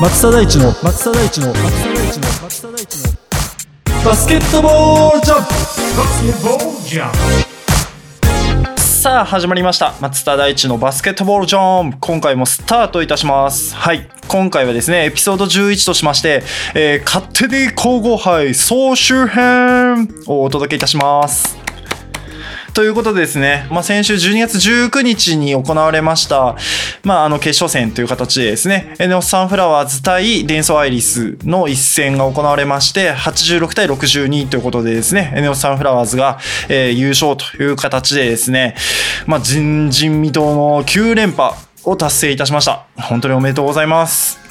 松田大地の松田大地の松田大地の松田大地のバスケットボールジャンプバスケットボールジャンプさあ始まりました。松田大地のバスケットボールジャン。今回もスタートいたします。はい。今回はですねエピソード11としまして、えー勝手に皇后杯総集編をお届けいたします。ということでですね、まあ、先週12月19日に行われました、まあ、あの決勝戦という形でですね、エネオスサンフラワーズ対デンソーアイリスの一戦が行われまして、86対62ということでですね、エネオスサンフラワーズが、えー優勝という形でですね、まあ、人人未到の9連覇を達成いたしました。本当におめでとうございます。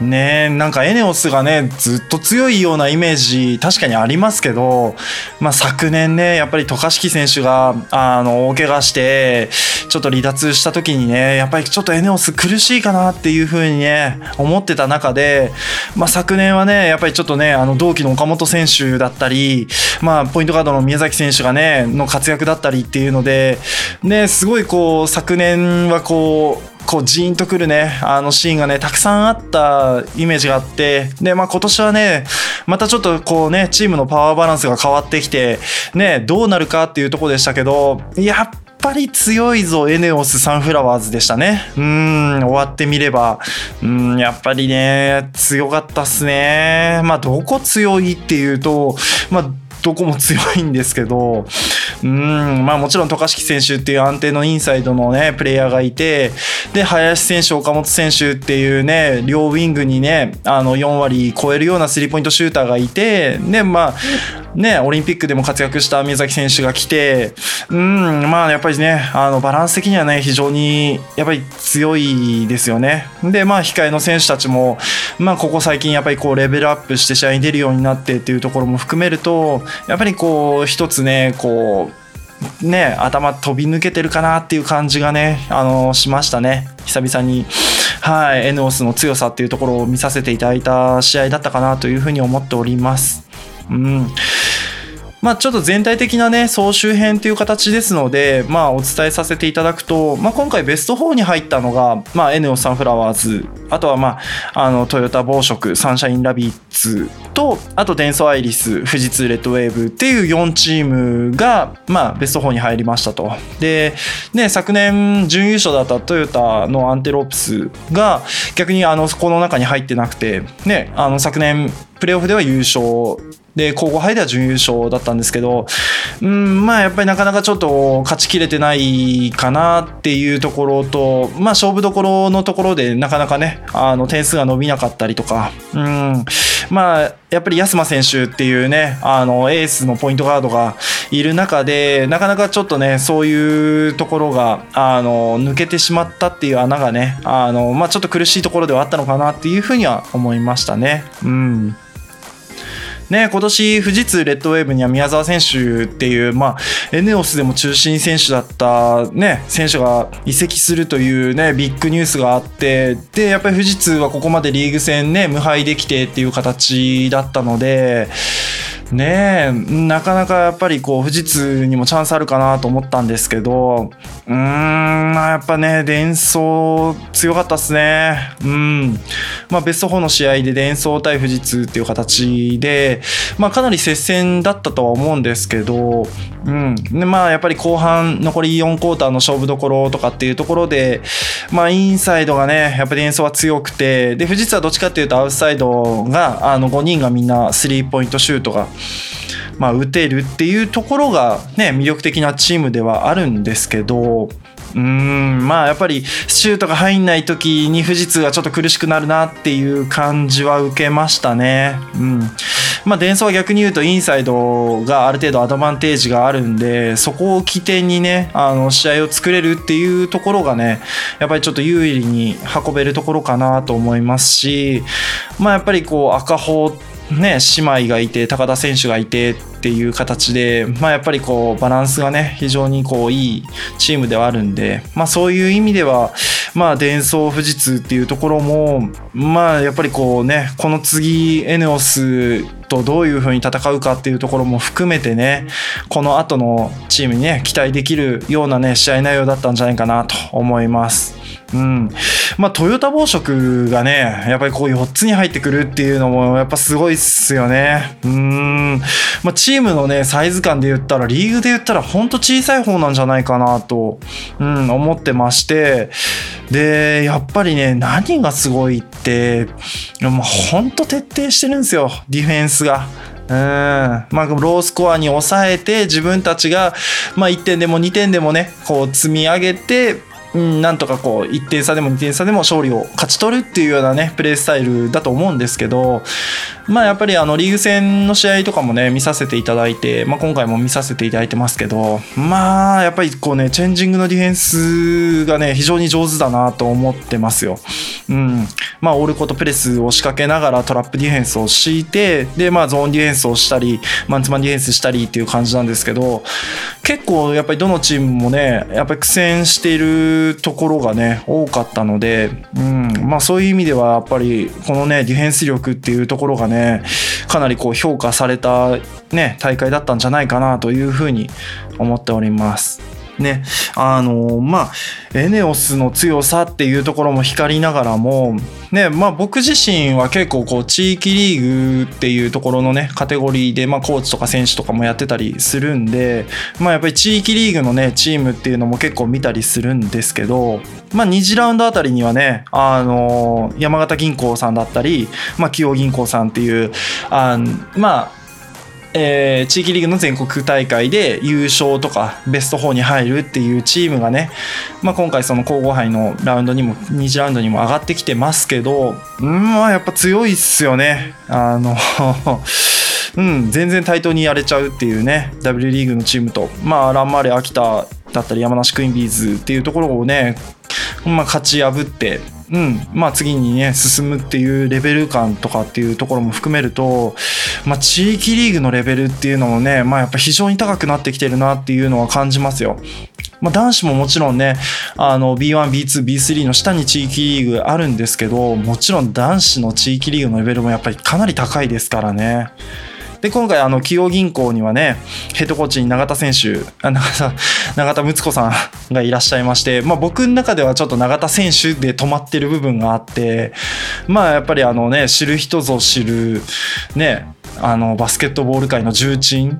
ねなんかエネオスがねずっと強いようなイメージ確かにありますけど、まあ、昨年ねやっぱり渡嘉敷選手があの大怪我してちょっと離脱した時にねやっぱりちょっとエネオス苦しいかなっていう風にね思ってた中で、まあ、昨年はねやっぱりちょっとねあの同期の岡本選手だったり、まあ、ポイントガードの宮崎選手がねの活躍だったりっていうので、ね、すごいこう昨年はこうこうジーンとくるねあのシーンがねたくさんあったイメージがあってで、まあ、今年はねまたちょっとこうねチームのパワーバランスが変わってきてねどうなるかっていうところでしたけどやっぱり強いぞエネオスサンフラワーズでしたね。うん終わってみれば。うんやっぱりね強かったっすね。まあどこ強いっていうとまあどこも強いんですけど、うん、まあもちろん渡嘉敷選手っていう安定のインサイドのね、プレイヤーがいて、で、林選手、岡本選手っていうね、両ウィングにね、あの4割超えるようなスリーポイントシューターがいて、で、まあ、ね、オリンピックでも活躍した宮崎選手が来て、うん、まあやっぱりね、あのバランス的にはね、非常にやっぱり強いですよね。で、まあ控えの選手たちも、まあここ最近やっぱりこうレベルアップして試合に出るようになってっていうところも含めると、やっぱりこう一つね、こう、ね、頭飛び抜けてるかなっていう感じがね、あのしましたね。久々に、はい、エノスの強さっていうところを見させていただいた試合だったかなというふうに思っております。うん。まあ、ちょっと全体的なね、総集編という形ですので、まあ、お伝えさせていただくと、まあ、今回ベスト4に入ったのが、まあ、エネオサンフラワーズ、あとは、まあ、あの、トヨタ暴食、サンシャインラビッツと、あと、デンソアイリス、富士通レッドウェーブっていう4チームが、まあ、ベスト4に入りましたと。で、ね、昨年準優勝だったトヨタのアンテロープスが、逆に、あの、この中に入ってなくて、ね、あの、昨年、プレーオフでは優勝で皇后杯では準優勝だったんですけどうんまあやっぱりなかなかちょっと勝ちきれてないかなっていうところとまあ勝負どころのところでなかなかねあの点数が伸びなかったりとかうんまあやっぱり安間選手っていうねあのエースのポイントガードがいる中でなかなかちょっとねそういうところがあの抜けてしまったっていう穴がねあの、まあ、ちょっと苦しいところではあったのかなっていうふうには思いましたね。うんね、今年富士通レッドウェーブには宮沢選手っていう、まあ、エネオスでも中心選手だった、ね、選手が移籍するという、ね、ビッグニュースがあってでやっぱり富士通はここまでリーグ戦、ね、無敗できてっていう形だったので。ねえなかなかやっぱりこう富士通にもチャンスあるかなと思ったんですけどうーんまあやっぱね伝送強かったっすね。うん。まあベスト4の試合で伝送対富士通っていう形でまあかなり接戦だったとは思うんですけどうん。でまあやっぱり後半残り4クォーターの勝負どころとかっていうところでまあインサイドがねやっぱり伝送は強くてで富士通はどっちかっていうとアウトサイドがあの5人がみんなスリーポイントシュートがまあ、打てるっていうところがね魅力的なチームではあるんですけどうん。まあやっぱりシュートが入んない時に富士通はちょっと苦しくなるなっていう感じは受けましたね。うん。まあ、伝送は逆に言うとインサイドがある程度アドバンテージがあるんでそこを起点にねあの試合を作れるっていうところがねやっぱりちょっと有利に運べるところかなと思いますしまあやっぱりこう赤穂ね、姉妹がいて高田選手がいてっていう形で、まあ、やっぱりこうバランスがね非常にこういいチームではあるんで、まあ、そういう意味では、まあ、伝送富士通っていうところも、まあ、やっぱりこうねこの次エネオスとどういう風に戦うかっていうところも含めてねこの後のチームにね期待できるようなね試合内容だったんじゃないかなと思います。うん。まあ、トヨタ紡織がね、やっぱりこう4つに入ってくるっていうのもやっぱすごいっすよね。うん。まあ、チームのね、サイズ感で言ったら、リーグで言ったらほんと小さい方なんじゃないかなと、うん、思ってまして、で、やっぱりね、何がすごいって、もうほんと徹底してるんですよ、ディフェンスが。うんまあ、ロースコアに抑えて自分たちが、まあ、1点でも2点でもねこう積み上げてうん、なんとかこう1点差でも2点差でも勝利を勝ち取るっていうようなねプレースタイルだと思うんですけどまあやっぱりあのリーグ戦の試合とかもね見させていただいて、まあ、今回も見させていただいてますけどまあやっぱりこうねチェンジングのディフェンスがね非常に上手だなと思ってますよ。うん、まあオールコートプレスを仕掛けながらトラップディフェンスを敷いてでまあゾーンディフェンスをしたりマンツーマンディフェンスしたりっていう感じなんですけど結構やっぱりどのチームもねやっぱり苦戦しているところがね多かったので、うんまあ、そういう意味ではやっぱりこのねディフェンス力っていうところがねかなりこう評価された、ね、大会だったんじゃないかなというふうに思っております。ね、あのまあエネオスの強さっていうところも光りながらも、ねまあ、僕自身は結構こう地域リーグっていうところのねカテゴリーで、まあ、コーチとか選手とかもやってたりするんで、まあ、やっぱり地域リーグのねチームっていうのも結構見たりするんですけど、まあ、2次ラウンドあたりにはねあの山形銀行さんだったり、まあ、清銀行さんっていうあまあえー地域リーグの全国大会で優勝とかベスト4に入るっていうチームがね、まあ、今回その皇后杯のラウンドにも2次ラウンドにも上がってきてますけどうんまあやっぱ強いっすよね。あの うん全然対等にやれちゃうっていうね W リーグのチームと。まあランマーレ秋田だったり山梨クイーンビーズっていうところをねまあ、勝ち破って、うんまあ、次にね進むっていうレベル感とかっていうところも含めると、まあ、地域リーグのレベルっていうのもね、まあ、やっぱ非常に高くなってきてるなっていうのは感じますよ。まあ、男子ももちろんねあの B1、B2、B3 の下に地域リーグあるんですけどもちろん男子の地域リーグのレベルもやっぱりかなり高いですからね。で今回あの企業銀行にはねヘッドコーチに永田選手永田永田睦子さん がいらっしゃいまして、まあ、僕の中ではちょっと永田選手で止まってる部分があってまあやっぱりあのね知る人ぞ知るねあのバスケットボール界の重鎮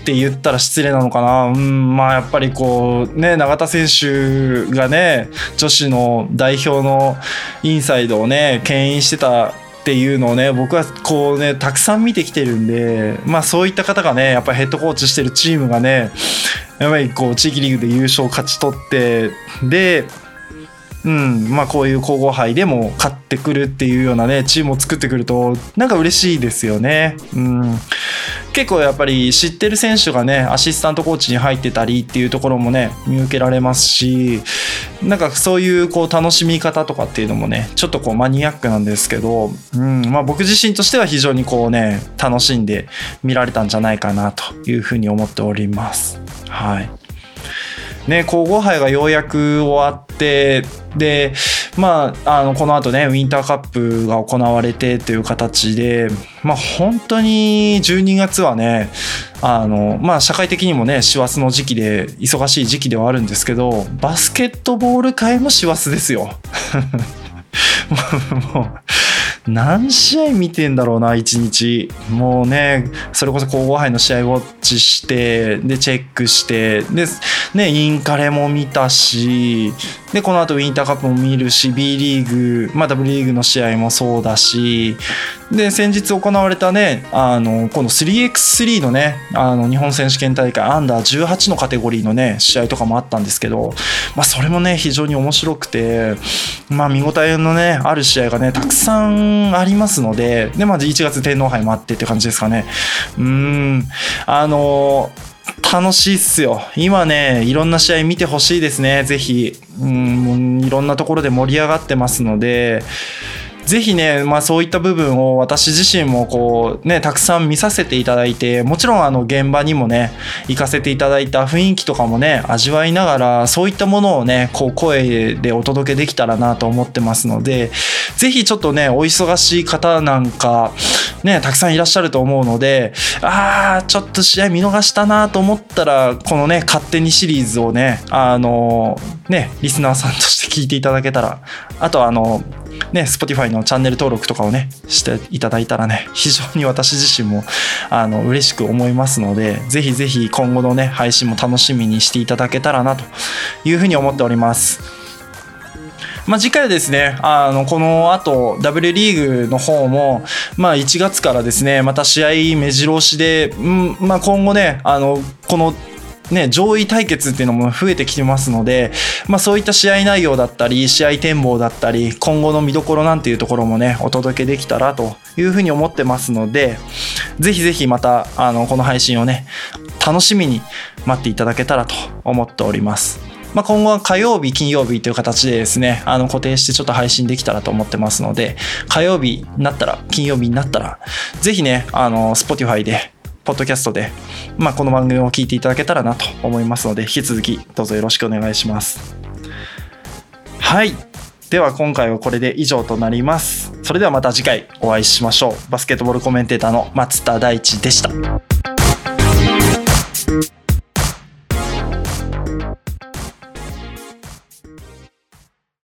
って言ったら失礼なのかな、うん、まあやっぱりこうね永田選手がね女子の代表のインサイドをね牽引してたっていうのをね僕はこうねたくさん見てきてるんでまあそういった方がねやっぱヘッドコーチしてるチームがねやっぱりこう地域リーグで優勝を勝ち取ってでうんまあこういう皇后杯でも勝ってくるっていうようなねチームを作ってくるとなんか嬉しいですよね。うん結構やっぱり知ってる選手がねアシスタントコーチに入ってたりっていうところもね見受けられますしなんかそういうこう楽しみ方とかっていうのもねちょっとこうマニアックなんですけど、うんまあ、僕自身としては非常にこうね楽しんで見られたんじゃないかなというふうに思っております。はいね、皇后杯がようやく終わってで、まあ、あのこの後ねウィンターカップが行われてという形で、まあ、本当に12月はねあの、まあ、社会的にもね師走の時期で忙しい時期ではあるんですけどバスケットボール界も師走ですよ。もう何試合見てんだろうな1日もうねそれこそ皇后杯の試合ウォッチしてでチェックしてでねインカレも見たしでこの後ウィンターカップも見るし B リーグまあ W リーグの試合もそうだしで先日行われたねあの今度 3x3 のねあの日本選手権大会アンダー18のカテゴリーのね試合とかもあったんですけど、まあ、それもね非常に面白くてまあ見応えのねある試合がねたくさんありますのでで、まあ、1月天皇杯もあってって感じですかね。うーん。あの楽しいっすよ。今ね、いろんな試合見てほしいですね、ぜひ。うん、いろんなところで盛り上がってますので、ぜひね、まあそういった部分を私自身もこうね、たくさん見させていただいて、もちろんあの現場にもね、行かせていただいた雰囲気とかもね、味わいながら、そういったものをね、こう声でお届けできたらなと思ってますので、ぜひちょっとね、お忙しい方なんか、ね、たくさんいらっしゃると思うので、あー、ちょっと試合見逃したなと思ったら、このね、勝手にシリーズをね、あの、ね、リスナーさんとして聞いていただけたら、あとあの、ね、Spotify のチャンネル登録とかをね、していただいたらね、非常に私自身も、あの、嬉しく思いますので、ぜひぜひ今後のね、配信も楽しみにしていただけたらな、というふうに思っております。まあ、次回はですね、あの、この後、W リーグの方も、まあ、1月からですね、また試合目白押しで、うん、まあ、今後ね、あの、この、ね、上位対決っていうのも増えてきてますので、まあ、そういった試合内容だったり、試合展望だったり、今後の見どころなんていうところもね、お届けできたらというふうに思ってますので、ぜひぜひまた、あの、この配信をね、楽しみに待っていただけたらと思っております。まあ、今後は火曜日、金曜日という形でですね、あの固定してちょっと配信できたらと思ってますので、火曜日になったら、金曜日になったら、ぜひね、あの、Spotify で、ポッドキャストで、まあ、この番組を聞いていただけたらなと思いますので、引き続きどうぞよろしくお願いします。はい。では今回はこれで以上となります。それではまた次回お会いしましょう。バスケットボールコメンテーターの松田大地でした。